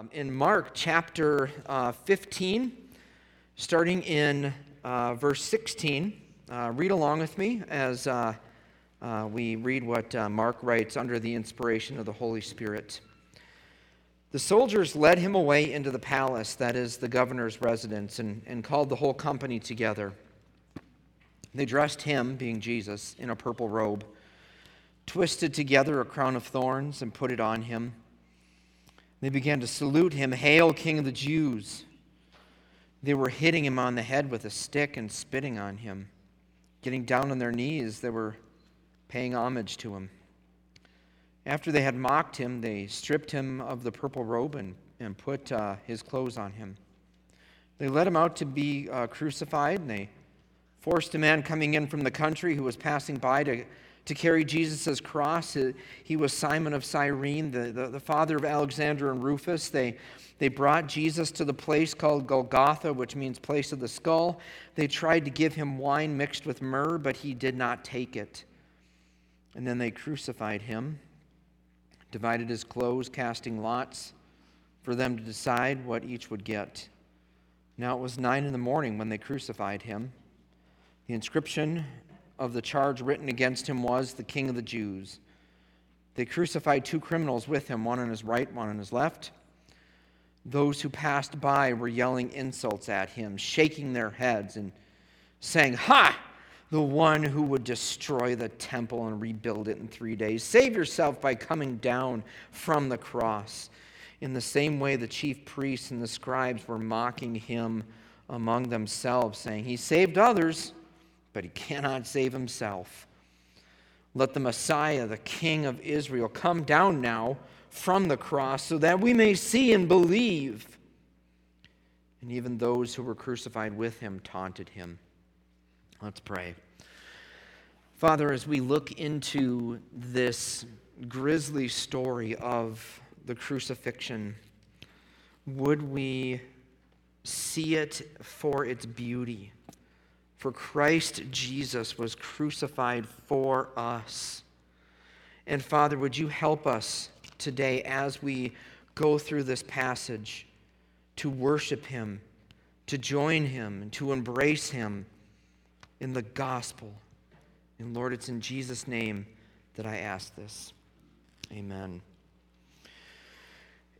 um, in Mark chapter uh, 15, starting in uh, verse 16. Uh, read along with me as uh, uh, we read what uh, Mark writes under the inspiration of the Holy Spirit. The soldiers led him away into the palace, that is, the governor's residence, and, and called the whole company together. They dressed him, being Jesus, in a purple robe, twisted together a crown of thorns, and put it on him. They began to salute him, Hail, King of the Jews! They were hitting him on the head with a stick and spitting on him. Getting down on their knees, they were paying homage to him. After they had mocked him, they stripped him of the purple robe and, and put uh, his clothes on him. They led him out to be uh, crucified, and they forced a man coming in from the country who was passing by to to carry Jesus' cross. He was Simon of Cyrene, the, the, the, father of Alexander and Rufus. They, they brought Jesus to the place called Golgotha, which means place of the skull. They tried to give him wine mixed with myrrh, but he did not take it. And then they crucified him, divided his clothes, casting lots for them to decide what each would get. Now it was nine in the morning when they crucified him. The inscription of the charge written against him was the King of the Jews. They crucified two criminals with him, one on his right, one on his left. Those who passed by were yelling insults at him, shaking their heads, and saying, Ha! The one who would destroy the temple and rebuild it in three days. Save yourself by coming down from the cross. In the same way, the chief priests and the scribes were mocking him among themselves, saying, He saved others but he cannot save himself. Let the Messiah, the King of Israel, come down now from the cross so that we may see and believe. And even those who were crucified with him taunted him. Let's pray. Father, as we look into this grisly story of the crucifixion, would we see it for its beauty? For Christ Jesus was crucified for us. And Father, would you help us today as we go through this passage to worship Him, to join Him, and to embrace Him in the gospel? And Lord, it's in Jesus' name that I ask this. Amen.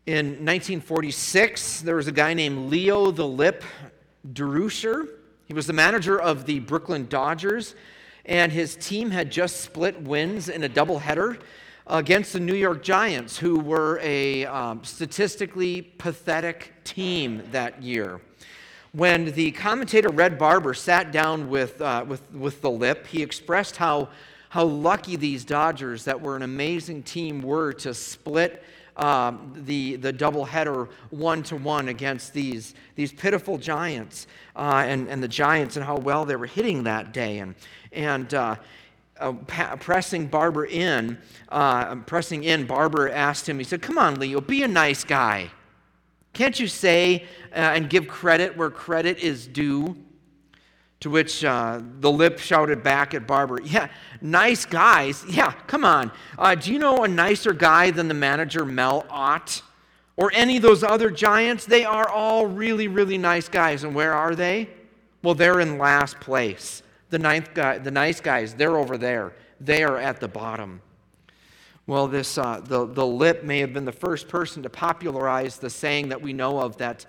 In 1946, there was a guy named Leo the Lip Durocher he was the manager of the Brooklyn Dodgers, and his team had just split wins in a doubleheader against the New York Giants, who were a um, statistically pathetic team that year. When the commentator Red Barber sat down with, uh, with, with the lip, he expressed how, how lucky these Dodgers, that were an amazing team, were to split um, the, the doubleheader one to one against these, these pitiful giants uh, and, and the giants and how well they were hitting that day. And, and uh, uh, pa- pressing Barber in, uh, pressing in, Barber asked him, he said, Come on, Leo, be a nice guy. Can't you say uh, and give credit where credit is due? To which uh, the lip shouted back at Barber, Yeah, nice guys. Yeah, come on. Uh, do you know a nicer guy than the manager, Mel Ott? Or any of those other giants? They are all really, really nice guys. And where are they? Well, they're in last place. The, ninth guy, the nice guys, they're over there. They are at the bottom. Well, this, uh, the, the lip may have been the first person to popularize the saying that we know of that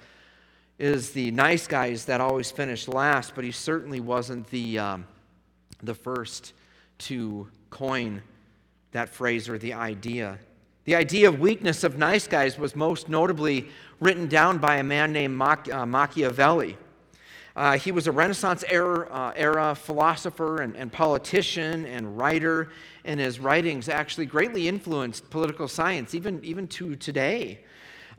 is the nice guys that always finish last, but he certainly wasn't the, um, the first to coin that phrase or the idea. The idea of weakness of nice guys was most notably written down by a man named uh, Machiavelli. Uh, he was a Renaissance era, uh, era philosopher and, and, politician and writer, and his writings actually greatly influenced political science, even, even to today.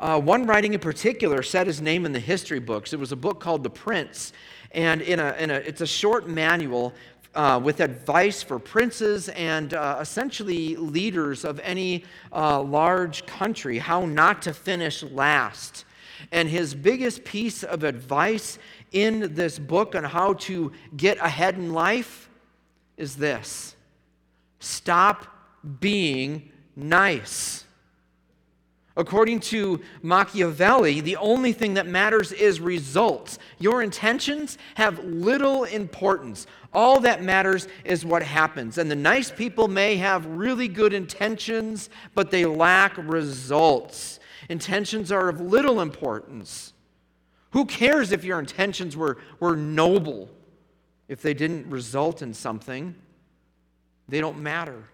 Uh, one writing in particular said his name in the history books. It was a book called The Prince, and in a, in a, it's a short manual uh, with advice for princes and uh, essentially leaders of any uh, large country how not to finish last. And his biggest piece of advice in this book on how to get ahead in life is this stop being nice. According to Machiavelli, the only thing that matters is results. Your intentions have little importance. All that matters is what happens. And the nice people may have really good intentions, but they lack results. Intentions are of little importance. Who cares if your intentions were, were noble? If they didn't result in something, they don't matter.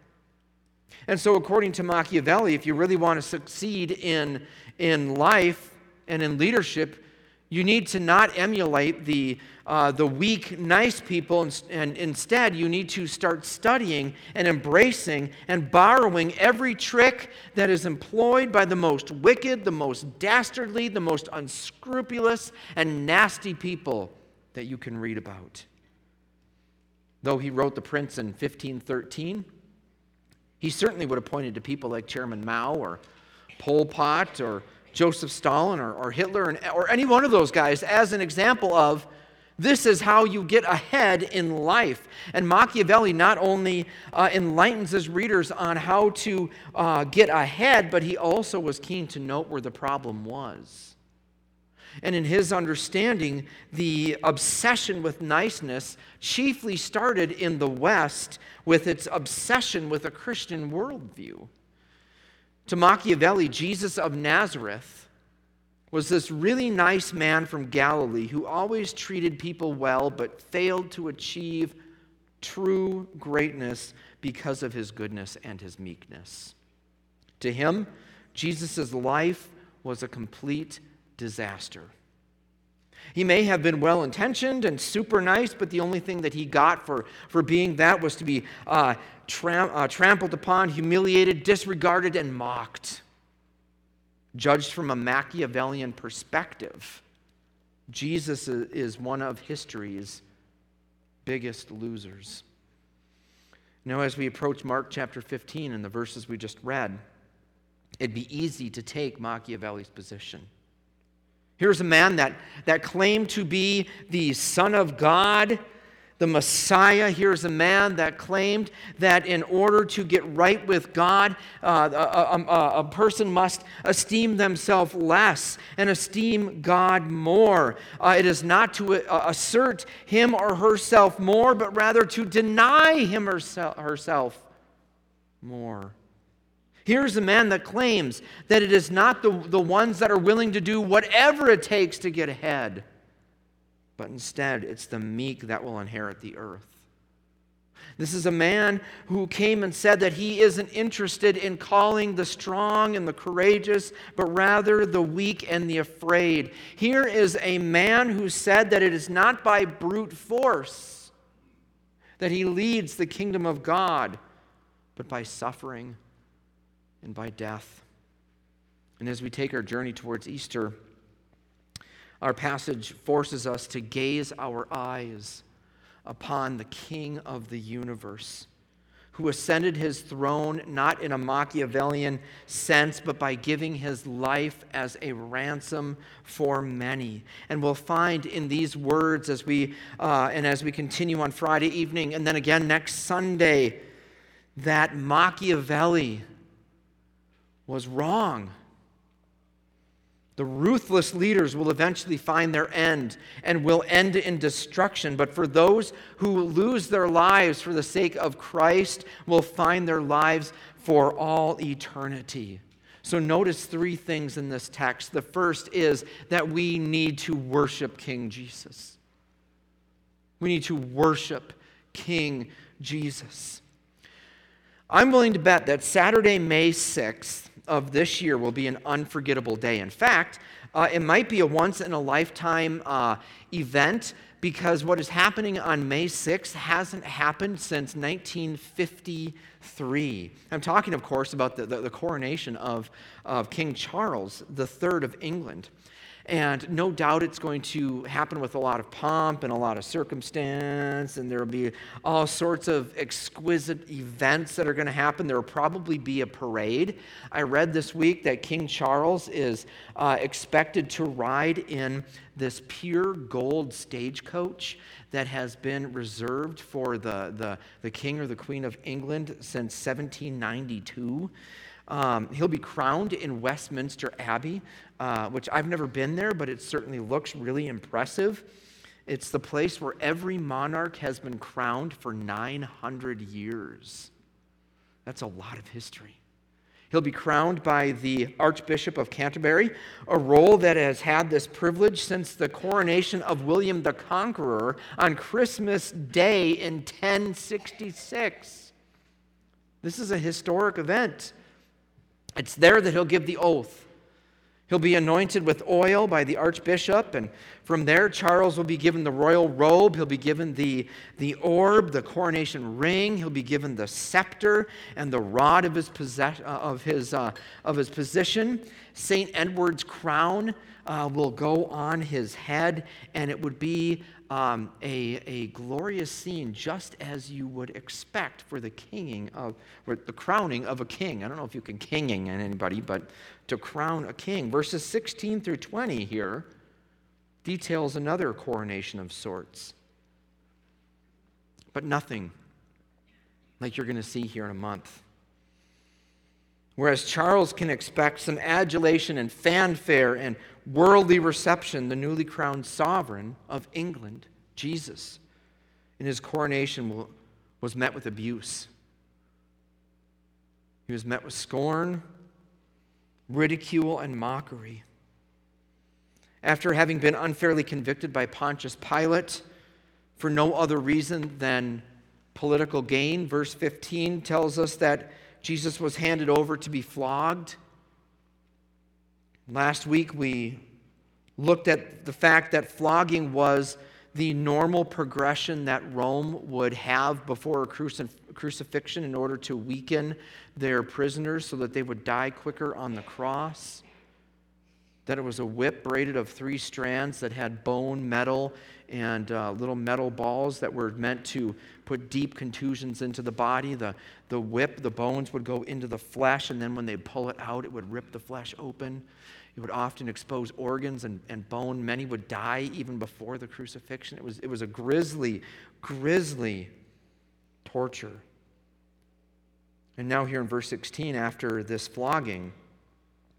And so, according to Machiavelli, if you really want to succeed in, in life and in leadership, you need to not emulate the, uh, the weak, nice people, and, and instead you need to start studying and embracing and borrowing every trick that is employed by the most wicked, the most dastardly, the most unscrupulous, and nasty people that you can read about. Though he wrote The Prince in 1513, he certainly would have pointed to people like Chairman Mao or Pol Pot or Joseph Stalin or, or Hitler or any one of those guys as an example of this is how you get ahead in life. And Machiavelli not only uh, enlightens his readers on how to uh, get ahead, but he also was keen to note where the problem was. And in his understanding, the obsession with niceness chiefly started in the West with its obsession with a Christian worldview. To Machiavelli, Jesus of Nazareth was this really nice man from Galilee who always treated people well but failed to achieve true greatness because of his goodness and his meekness. To him, Jesus' life was a complete disaster. He may have been well intentioned and super nice, but the only thing that he got for, for being that was to be uh, tram- uh, trampled upon, humiliated, disregarded, and mocked. Judged from a Machiavellian perspective, Jesus is one of history's biggest losers. Now, as we approach Mark chapter 15 and the verses we just read, it'd be easy to take Machiavelli's position. Here's a man that, that claimed to be the Son of God, the Messiah. Here's a man that claimed that in order to get right with God, uh, a, a, a, person must esteem themselves less and esteem God more. Uh, it is not to uh, assert him or herself more, but rather to deny him or herself more. Here's a man that claims that it is not the, the ones that are willing to do whatever it takes to get ahead, but instead it's the meek that will inherit the earth. This is a man who came and said that he isn't interested in calling the strong and the courageous, but rather the weak and the afraid. Here is a man who said that it is not by brute force that he leads the kingdom of God, but by suffering and by death. And as we take our journey towards Easter, our passage forces us to gaze our eyes upon the King of the universe, who ascended his throne not in a Machiavellian sense, but by giving his life as a ransom for many. And we'll find in these words as we uh, and as we continue on Friday evening, and then again next Sunday, that Machiavelli was wrong. The ruthless leaders will eventually find their end and will end in destruction. But for those who lose their lives for the sake of Christ, will find their lives for all eternity. So notice three things in this text. The first is that we need to worship King Jesus. We need to worship King Jesus. I'm willing to bet that Saturday, May 6th, of this year will be an unforgettable day. In fact, uh, it might be a once in a lifetime uh, event because what is happening on May 6th hasn't happened since 1953. I'm talking, of course, about the, the, the coronation of, of King Charles III of England. And no doubt it's going to happen with a lot of pomp and a lot of circumstance, and there will be all sorts of exquisite events that are going to happen. There will probably be a parade. I read this week that King Charles is uh, expected to ride in this pure gold stagecoach that has been reserved for the, the, the King or the Queen of England since 1792. Um, he'll be crowned in Westminster Abbey, uh, which I've never been there, but it certainly looks really impressive. It's the place where every monarch has been crowned for 900 years. That's a lot of history. He'll be crowned by the Archbishop of Canterbury, a role that has had this privilege since the coronation of William the Conqueror on Christmas Day in 1066. This is a historic event. It's there that he'll give the oath. He'll be anointed with oil by the archbishop, and from there, Charles will be given the royal robe. He'll be given the, the orb, the coronation ring. He'll be given the scepter and the rod of his, possess, uh, of his, uh, of his position. St. Edward's crown uh, will go on his head, and it would be um, a, a glorious scene, just as you would expect for the kinging of, or the crowning of a king. I don't know if you can kinging anybody, but to crown a king. Verses 16 through 20 here details another coronation of sorts. But nothing like you're going to see here in a month. Whereas Charles can expect some adulation and fanfare and worldly reception, the newly crowned sovereign of England, Jesus, in his coronation was met with abuse. He was met with scorn, ridicule, and mockery. After having been unfairly convicted by Pontius Pilate for no other reason than political gain, verse 15 tells us that Jesus was handed over to be flogged. Last week we looked at the fact that flogging was the normal progression that Rome would have before a crucifixion in order to weaken their prisoners so that they would die quicker on the cross. That it was a whip braided of three strands that had bone, metal, and uh, little metal balls that were meant to put deep contusions into the body. The, the whip, the bones would go into the flesh, and then when they pull it out, it would rip the flesh open. It would often expose organs and, and bone. Many would die even before the crucifixion. It was, it was a grisly, grisly torture. And now, here in verse 16, after this flogging,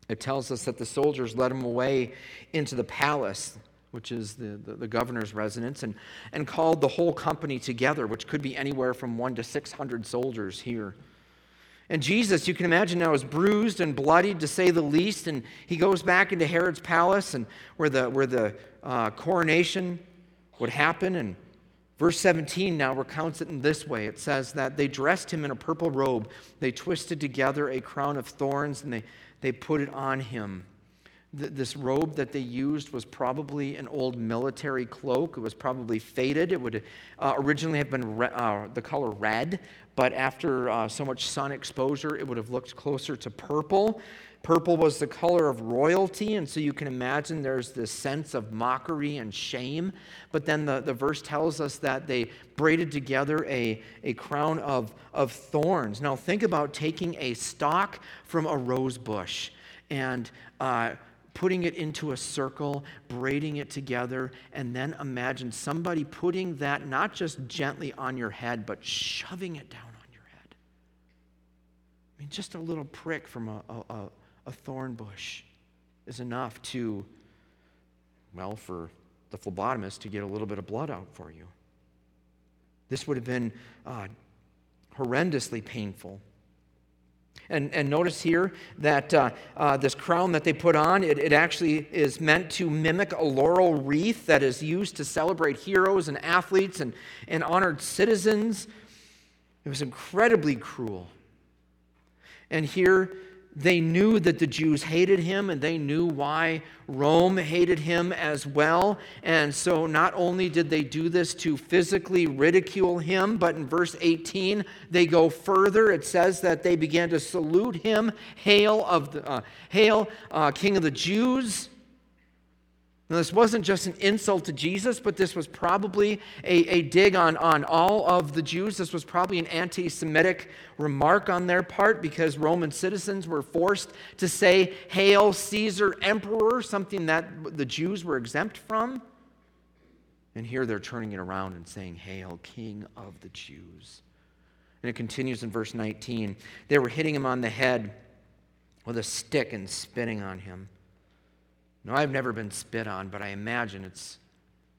it tells us that the soldiers led him away into the palace, which is the, the, the, governor's residence, and, and called the whole company together, which could be anywhere from one to 600 soldiers here. And Jesus, you can imagine now, is bruised and bloodied to say the least. And he goes back into Herod's palace and where the, where the uh, coronation would happen. And verse 17 now recounts it in this way it says that they dressed him in a purple robe, they twisted together a crown of thorns, and they, they put it on him. This robe that they used was probably an old military cloak. It was probably faded. It would uh, originally have been re- uh, the color red, but after uh, so much sun exposure, it would have looked closer to purple. Purple was the color of royalty, and so you can imagine there's this sense of mockery and shame. But then the, the verse tells us that they braided together a, a crown of, of thorns. Now, think about taking a stalk from a rose bush and uh, putting it into a circle, braiding it together, and then imagine somebody putting that not just gently on your head, but shoving it down on your head. I mean, just a little prick from a, a, a thorn bush is enough to, well, for the phlebotomist to get a little bit of blood out for you. This would have been uh, horrendously painful. And, and notice here that uh, uh, this crown that they put on, it, it actually is meant to mimic a laurel wreath that is used to celebrate heroes and athletes and, and honored citizens. It was incredibly cruel. And here they knew that the Jews hated him and they knew why Rome hated him as well. And so not only did they do this to physically ridicule him, but in verse 18, they go further. It says that they began to salute him, Hail, of the, uh, Hail uh, King of the Jews. Now, this wasn't just an insult to Jesus, but this was probably a, a dig on, on all of the Jews. This was probably an anti Semitic remark on their part because Roman citizens were forced to say, Hail Caesar Emperor, something that the Jews were exempt from. And here they're turning it around and saying, Hail King of the Jews. And it continues in verse 19. They were hitting him on the head with a stick and spitting on him. No, I've never been spit on, but I imagine it's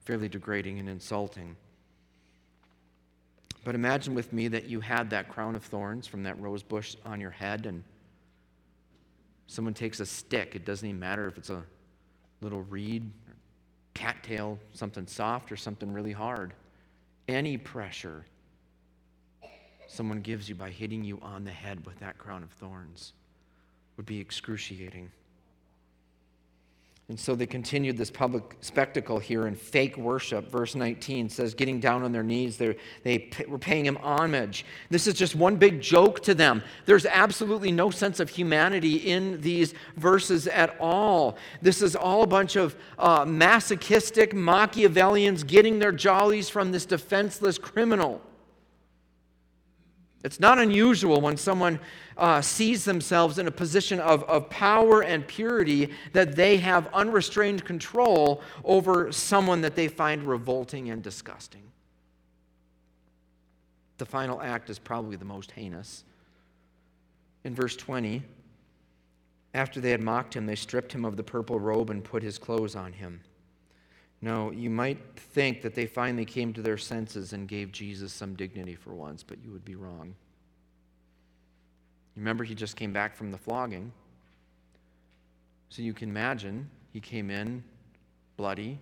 fairly degrading and insulting. But imagine with me that you had that crown of thorns from that rose bush on your head, and someone takes a stick. It doesn't even matter if it's a little reed, cattail, something soft, or something really hard. Any pressure someone gives you by hitting you on the head with that crown of thorns would be excruciating. And so they continued this public spectacle here in fake worship. Verse 19 says, getting down on their knees, they they were paying him homage. This is just one big joke to them. There's absolutely no sense of humanity in these verses at all. This is all a bunch of uh, masochistic Machiavellians getting their jollies from this defenseless criminal. It's not unusual when someone uh, sees themselves in a position of, of power and purity that they have unrestrained control over someone that they find revolting and disgusting. The final act is probably the most heinous. In verse 20, after they had mocked him, they stripped him of the purple robe and put his clothes on him. No, you might think that they finally came to their senses and gave Jesus some dignity for once, but you would be wrong. Remember, he just came back from the flogging. So you can imagine he came in bloody,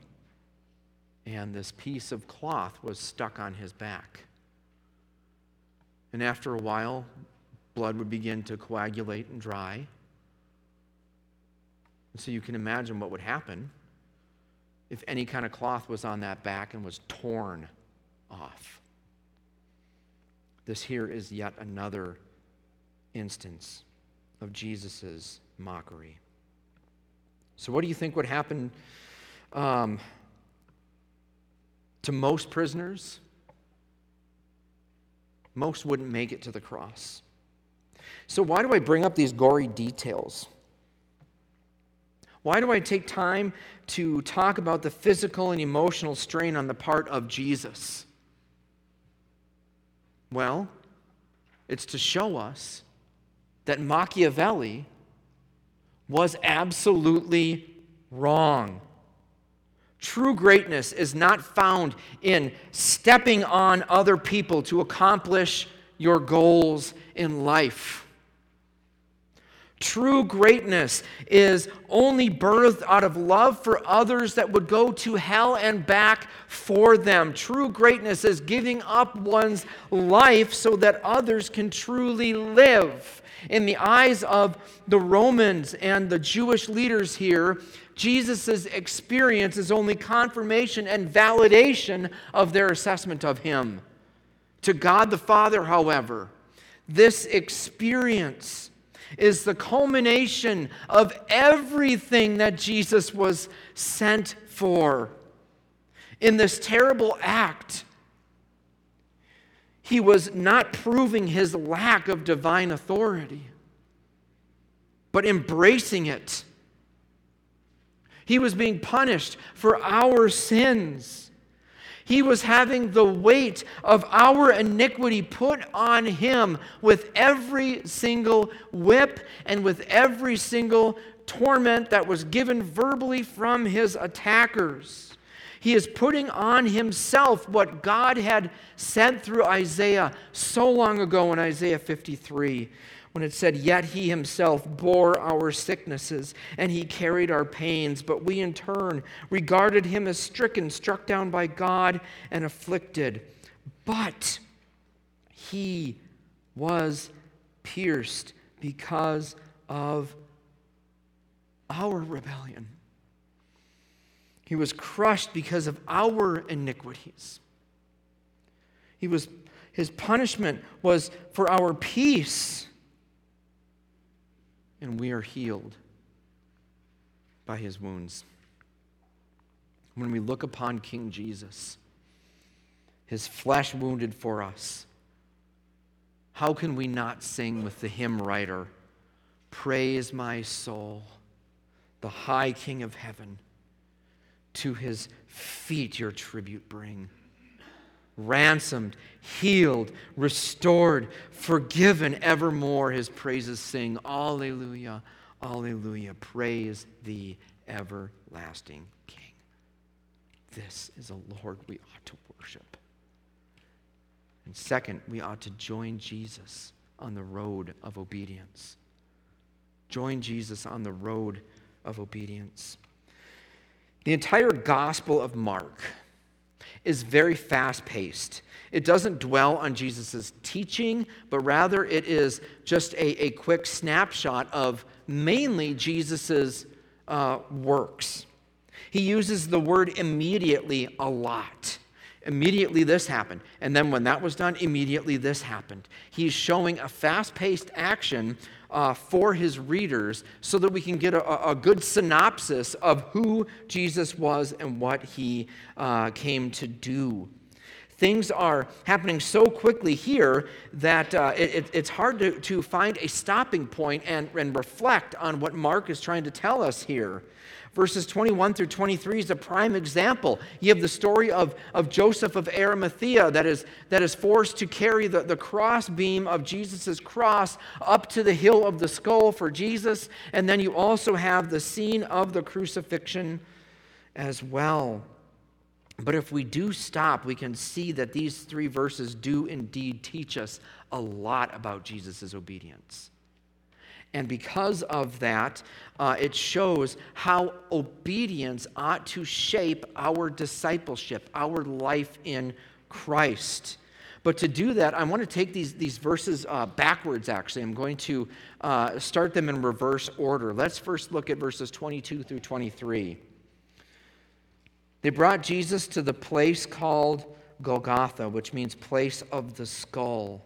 and this piece of cloth was stuck on his back. And after a while, blood would begin to coagulate and dry. And so you can imagine what would happen if any kind of cloth was on that back and was torn off. This here is yet another instance of Jesus' mockery. So, what do you think would happen um, to most prisoners? Most wouldn't make it to the cross. So, why do I bring up these gory details? Why do I take time to talk about the physical and emotional strain on the part of Jesus? Well, it's to show us that Machiavelli was absolutely wrong. True greatness is not found in stepping on other people to accomplish your goals in life. True greatness is only birthed out of love for others that would go to hell and back for them. True greatness is giving up one's life so that others can truly live. In the eyes of the Romans and the Jewish leaders here, Jesus' experience is only confirmation and validation of their assessment of him. To God the Father, however, this experience is the culmination of everything that Jesus was sent for. In this terrible act, he was not proving his lack of divine authority, but embracing it. He was being punished for our sins. He was having the weight of our iniquity put on him with every single whip and with every single torment that was given verbally from his attackers. He is putting on himself what God had said through Isaiah so long ago in Isaiah 53 when it said, Yet he himself bore our sicknesses and he carried our pains, but we in turn regarded him as stricken, struck down by God, and afflicted. But he was pierced because of our rebellion. He was crushed because of our iniquities. He was, his punishment was for our peace and we are healed by his wounds. When we look upon King Jesus, his flesh wounded for us, how can we not sing with the hymn writer, Praise my soul, the high King of heaven, to his feet your tribute bring ransomed, healed, restored, forgiven evermore. His praises sing. Alleluia, Alleluia. Praise the everlasting King. This is a Lord we ought to worship. And second, we ought to join Jesus on the road of obedience. Join Jesus on the road of obedience. The entire Gospel of Mark is very fast paced. It doesn't dwell on Jesus' teaching, but rather it is just a, a quick snapshot of mainly Jesus' uh, works. He uses the word immediately a lot. Immediately this happened. And then when that was done, immediately this happened. He's showing a fast paced action uh, for his readers so that we can get a, a, good synopsis of who Jesus was and what he uh, came to do. Things are happening so quickly here that uh, it, it's hard to, to find a stopping point and, and reflect on what Mark is trying to tell us here. Verses 21 through 23 is a prime example. You have the story of, of Joseph of Arimathea that is, that is forced to carry the, the cross beam of Jesus' cross up to the hill of the skull for Jesus. And then you also have the scene of the crucifixion as well. But if we do stop, we can see that these three verses do indeed teach us a lot about Jesus' obedience. And because of that, uh, it shows how obedience ought to shape our discipleship, our life in Christ. But to do that, I want to take these, these verses uh, backwards, actually. I'm going to uh, start them in reverse order. Let's first look at verses 22 through 23. They brought Jesus to the place called Golgotha, which means place of the skull.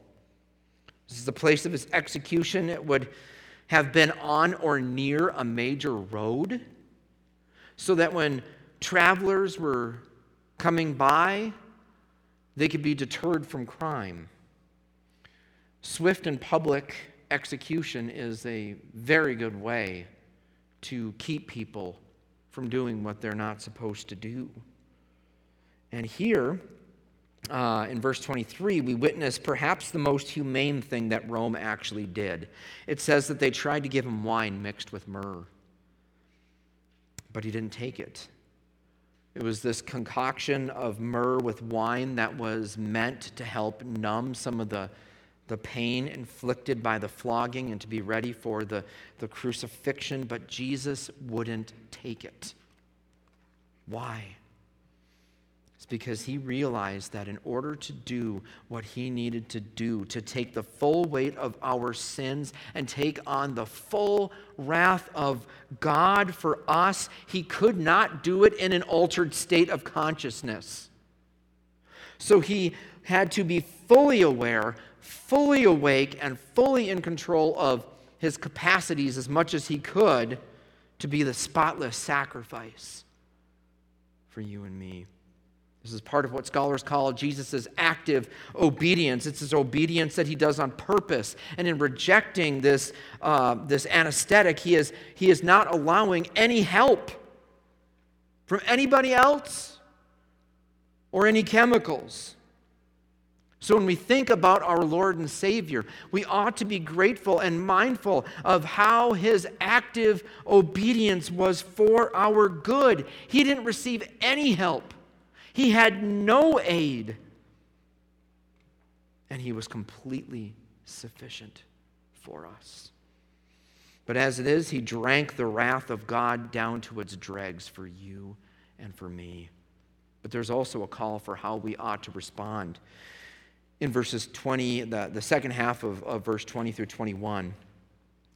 This is the place of his execution. It would have been on or near a major road so that when travelers were coming by, they could be deterred from crime. Swift and public execution is a very good way to keep people from doing what they're not supposed to do. And here, uh, in verse 23, we witness perhaps the most humane thing that Rome actually did. It says that they tried to give him wine mixed with myrrh, but he didn't take it. It was this concoction of myrrh with wine that was meant to help numb some of the, the pain inflicted by the flogging and to be ready for the, the crucifixion, but Jesus wouldn't take it. Why? It's because he realized that in order to do what he needed to do, to take the full weight of our sins and take on the full wrath of God for us, he could not do it in an altered state of consciousness. So he had to be fully aware, fully awake, and fully in control of his capacities as much as he could to be the spotless sacrifice for you and me. This is part of what scholars call Jesus' active obedience. It's his obedience that he does on purpose. And in rejecting this, uh, this anesthetic, he is, he is not allowing any help from anybody else or any chemicals. So, when we think about our Lord and Savior, we ought to be grateful and mindful of how his active obedience was for our good. He didn't receive any help he had no aid. And he was completely sufficient for us. But as it is, he drank the wrath of God down to its dregs for you and for me. But there's also a call for how we ought to respond. In verses 20, the, the second half of, of verse 20 through 21,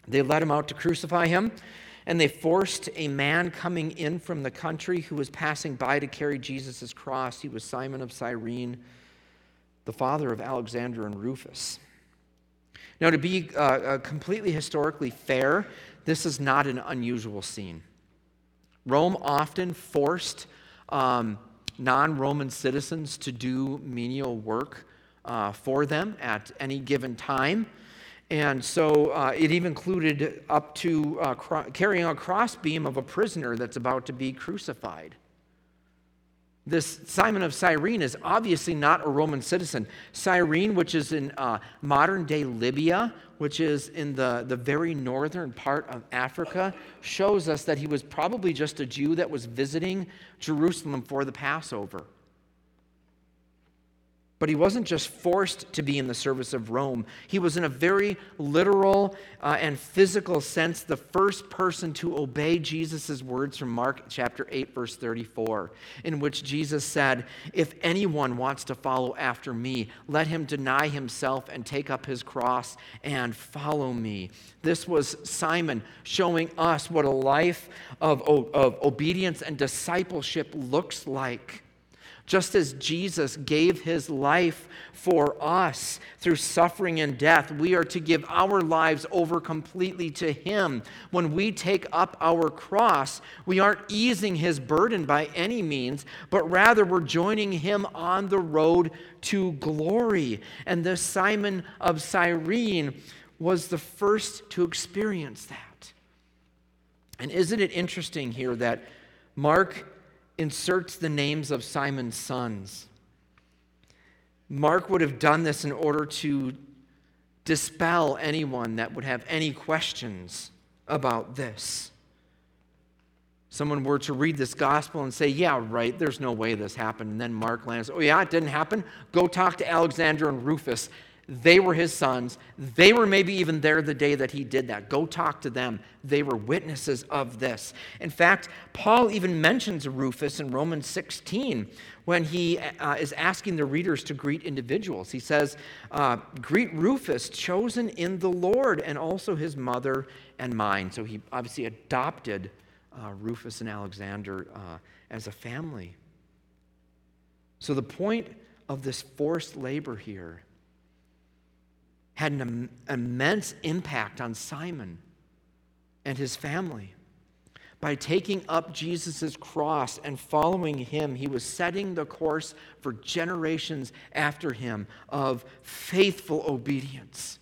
they led him out to crucify him. And they forced a man coming in from the country who was passing by to carry Jesus' cross. He was Simon of Cyrene, the father of Alexander and Rufus. Now, to be uh, uh, completely historically fair, this is not an unusual scene. Rome often forced um, non Roman citizens to do menial work uh, for them at any given time. And so uh, it even included up to uh, cro- carrying a crossbeam of a prisoner that's about to be crucified. This Simon of Cyrene is obviously not a Roman citizen. Cyrene, which is in uh, modern day Libya, which is in the, the very northern part of Africa, shows us that he was probably just a Jew that was visiting Jerusalem for the Passover. But he wasn't just forced to be in the service of Rome. He was, in a very literal uh, and physical sense, the first person to obey Jesus' words from Mark chapter 8, verse 34, in which Jesus said, If anyone wants to follow after me, let him deny himself and take up his cross and follow me. This was Simon showing us what a life of, of obedience and discipleship looks like. Just as Jesus gave his life for us through suffering and death, we are to give our lives over completely to him. When we take up our cross, we aren't easing his burden by any means, but rather we're joining him on the road to glory. And this Simon of Cyrene was the first to experience that. And isn't it interesting here that Mark inserts the names of Simon's sons. Mark would have done this in order to dispel anyone that would have any questions about this. Someone were to read this gospel and say, Yeah, right, there's no way this happened. And then Mark lands, Oh, yeah, it didn't happen? Go talk to Alexander and Rufus. They were his sons. They were maybe even there the day that he did that. Go talk to them. They were witnesses of this. In fact, Paul even mentions Rufus in Romans 16 when he uh, is asking the readers to greet individuals. He says, uh, Greet Rufus, chosen in the Lord, and also his mother and mine. So he obviously adopted uh, Rufus and Alexander uh, as a family. So the point of this forced labor here had an immense impact on Simon and his family. By taking up Jesus' cross and following him, he was setting the course for generations after him of faithful obedience.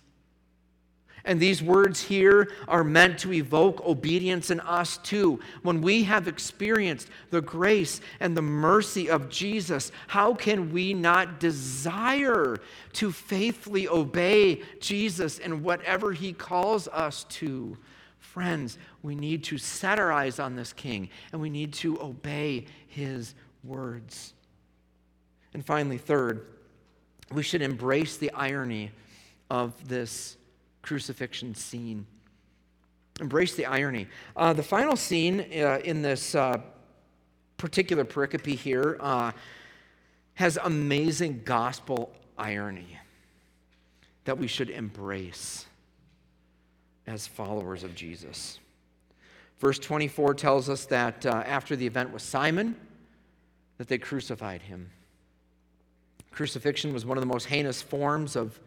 And these words here are meant to evoke obedience in us too. When we have experienced the grace and the mercy of Jesus, how can we not desire to faithfully obey Jesus in whatever he calls us to? Friends, we need to set our eyes on this king and we need to obey his words. And finally, third, we should embrace the irony of this crucifixion scene. Embrace the irony. Uh, the final scene uh, in this uh, particular pericope here uh, has amazing gospel irony that we should embrace as followers of Jesus. Verse 24 tells us that uh, after the event with Simon, that they crucified him. Crucifixion was one of the most heinous forms of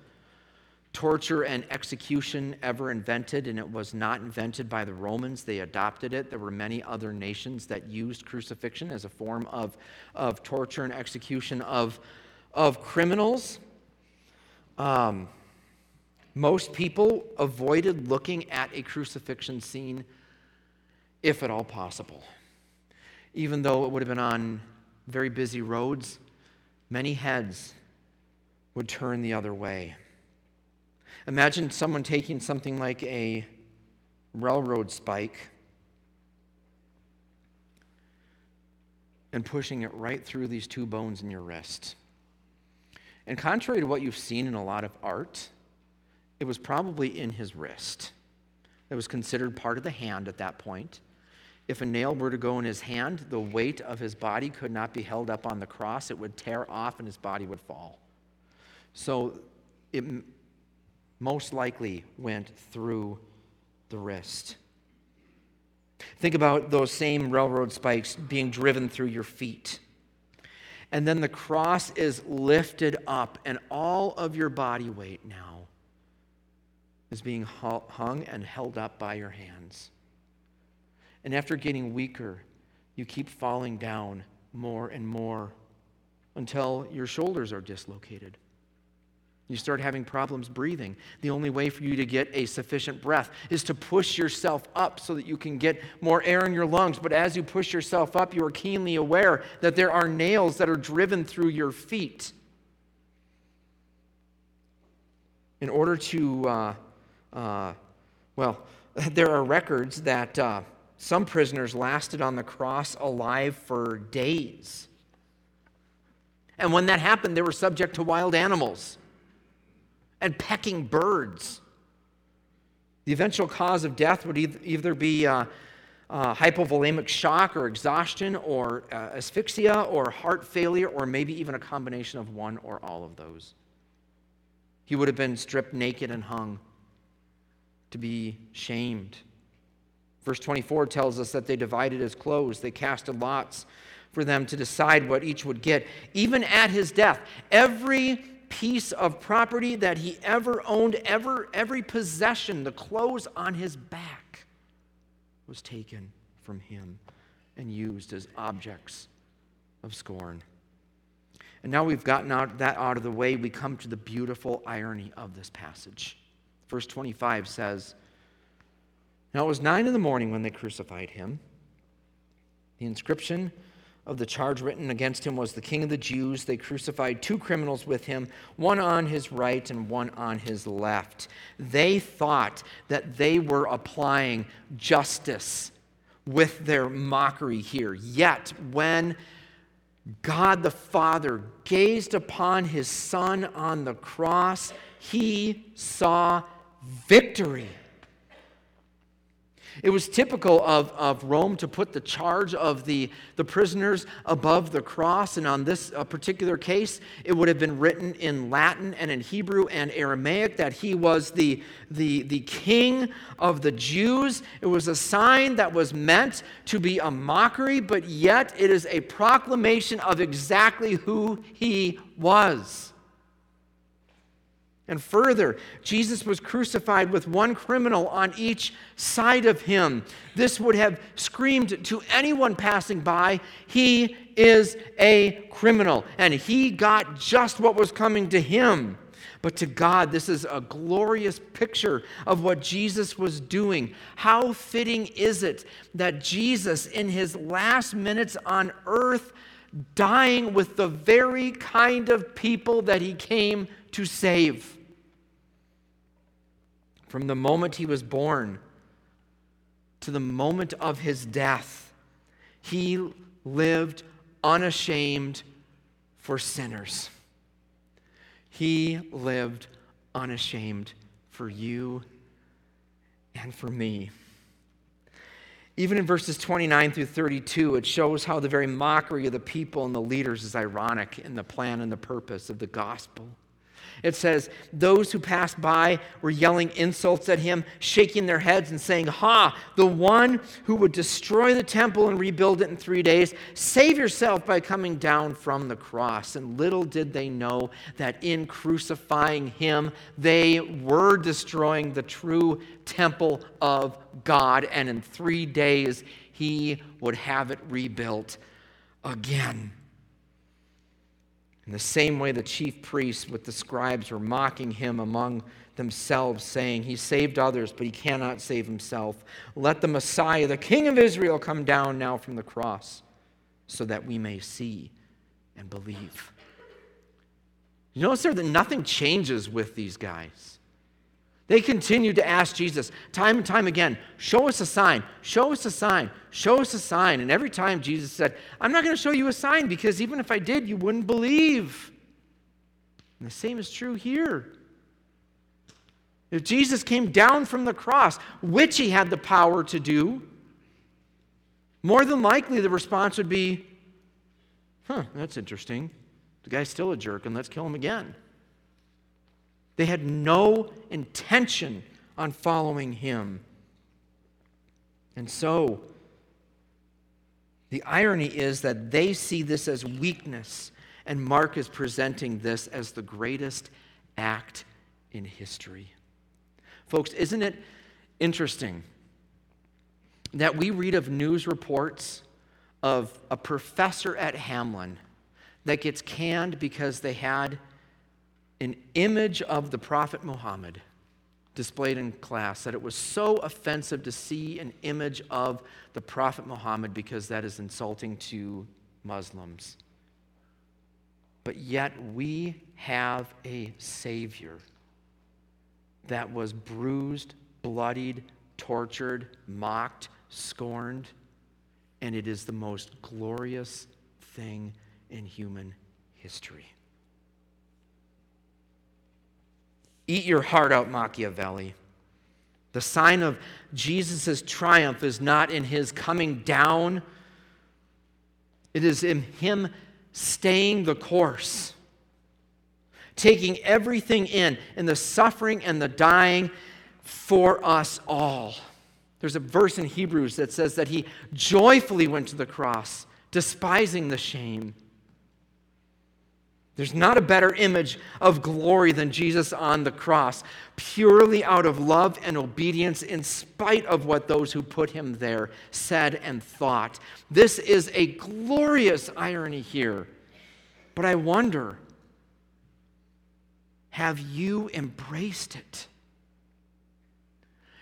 torture and execution ever invented, and it was not invented by the Romans. They adopted it. There were many other nations that used crucifixion as a form of, of torture and execution of, of criminals. Um, most people avoided looking at a crucifixion scene if at all possible. Even though it would have been on very busy roads, many heads would turn the other way. Imagine someone taking something like a railroad spike and pushing it right through these two bones in your wrist. And contrary to what you've seen in a lot of art, it was probably in his wrist. It was considered part of the hand at that point. If a nail were to go in his hand, the weight of his body could not be held up on the cross. It would tear off and his body would fall. So it most likely went through the wrist. Think about those same railroad spikes being driven through your feet. And then the cross is lifted up, and all of your body weight now is being hung and held up by your hands. And after getting weaker, you keep falling down more and more until your shoulders are dislocated You start having problems breathing. The only way for you to get a sufficient breath is to push yourself up so that you can get more air in your lungs. But as you push yourself up, you are keenly aware that there are nails that are driven through your feet. In order to, uh, uh, well, there are records that uh, some prisoners lasted on the cross alive for days. And when that happened, they were subject to wild animals and pecking birds. The eventual cause of death would either be uh, uh, hypovolemic shock or exhaustion or uh, asphyxia or heart failure or maybe even a combination of one or all of those. He would have been stripped naked and hung to be shamed. Verse 24 tells us that they divided his clothes, they casted lots for them to decide what each would get. Even at his death, every piece of property that he ever owned, ever, every possession, the clothes on his back, was taken from him and used as objects of scorn. And now we've gotten out, that out of the way, we come to the beautiful irony of this passage. Verse 25 says, Now it was nine in the morning when they crucified him. The inscription of the charge written against him was the king of the Jews. They crucified two criminals with him, one on his right and one on his left. They thought that they were applying justice with their mockery here. Yet, when God the Father gazed upon his Son on the cross, he saw victory. It was typical of, of Rome to put the charge of the, the prisoners above the cross. And on this uh, particular case, it would have been written in Latin and in Hebrew and Aramaic that he was the, the, the king of the Jews. It was a sign that was meant to be a mockery, but yet it is a proclamation of exactly who he was. And further, Jesus was crucified with one criminal on each side of him. This would have screamed to anyone passing by, He is a criminal. And he got just what was coming to him. But to God, this is a glorious picture of what Jesus was doing. How fitting is it that Jesus, in his last minutes on earth, dying with the very kind of people that he came to save? From the moment he was born to the moment of his death, he lived unashamed for sinners. He lived unashamed for you and for me. Even in verses 29 through 32, it shows how the very mockery of the people and the leaders is ironic in the plan and the purpose of the gospel. It says, Those who passed by were yelling insults at him, shaking their heads and saying, Ha, the one who would destroy the temple and rebuild it in three days, save yourself by coming down from the cross. And little did they know that in crucifying him, they were destroying the true temple of God. And in three days, he would have it rebuilt again. In the same way, the chief priests with the scribes were mocking him among themselves, saying, He saved others, but he cannot save himself. Let the Messiah, the King of Israel, come down now from the cross so that we may see and believe. You notice there that nothing changes with these guys. They continued to ask Jesus time and time again, Show us a sign, show us a sign, show us a sign. And every time Jesus said, I'm not going to show you a sign because even if I did, you wouldn't believe. And the same is true here. If Jesus came down from the cross, which he had the power to do, more than likely the response would be, Huh, that's interesting. The guy's still a jerk, and let's kill him again. They had no intention on following him. And so, the irony is that they see this as weakness, and Mark is presenting this as the greatest act in history. Folks, isn't it interesting that we read of news reports of a professor at Hamline that gets canned because they had an image of the Prophet Muhammad displayed in class that it was so offensive to see an image of the Prophet Muhammad because that is insulting to Muslims. But yet we have a Savior that was bruised, bloodied, tortured, mocked, scorned, and it is the most glorious thing in human history. Eat your heart out, Machiavelli. The sign of Jesus' triumph is not in his coming down, it is in him staying the course, taking everything in, in the suffering and the dying for us all. There's a verse in Hebrews that says that he joyfully went to the cross, despising the shame. There's not a better image of glory than Jesus on the cross, purely out of love and obedience, in spite of what those who put him there said and thought. This is a glorious irony here. But I wonder have you embraced it?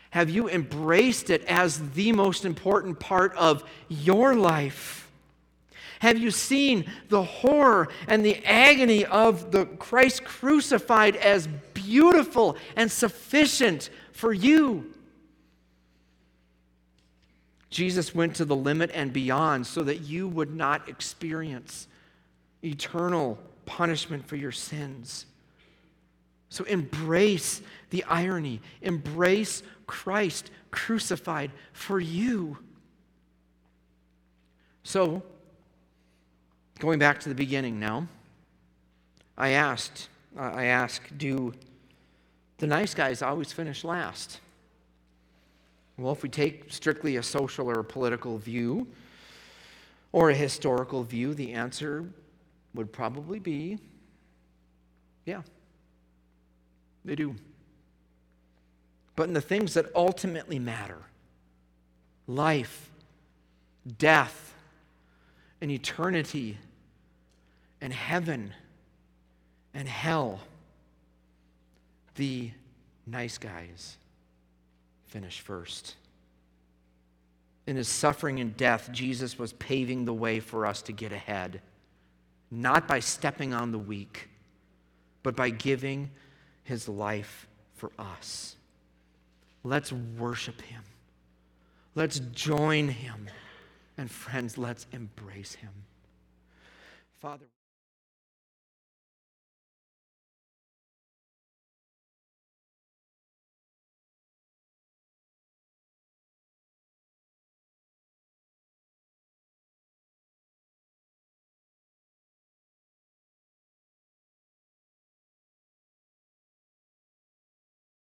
Have you embraced it as the most important part of your life? Have you seen the horror and the agony of the Christ crucified as beautiful and sufficient for you? Jesus went to the limit and beyond so that you would not experience eternal punishment for your sins. So embrace the irony, embrace Christ crucified for you. So, Going back to the beginning now, I asked, uh, I ask, do the nice guys always finish last? Well, if we take strictly a social or a political view or a historical view, the answer would probably be yeah, they do. But in the things that ultimately matter life, death, and eternity, and heaven and hell, the nice guys finish first. In his suffering and death, Jesus was paving the way for us to get ahead, not by stepping on the weak, but by giving his life for us. Let's worship him. Let's join him. And friends, let's embrace him. Father,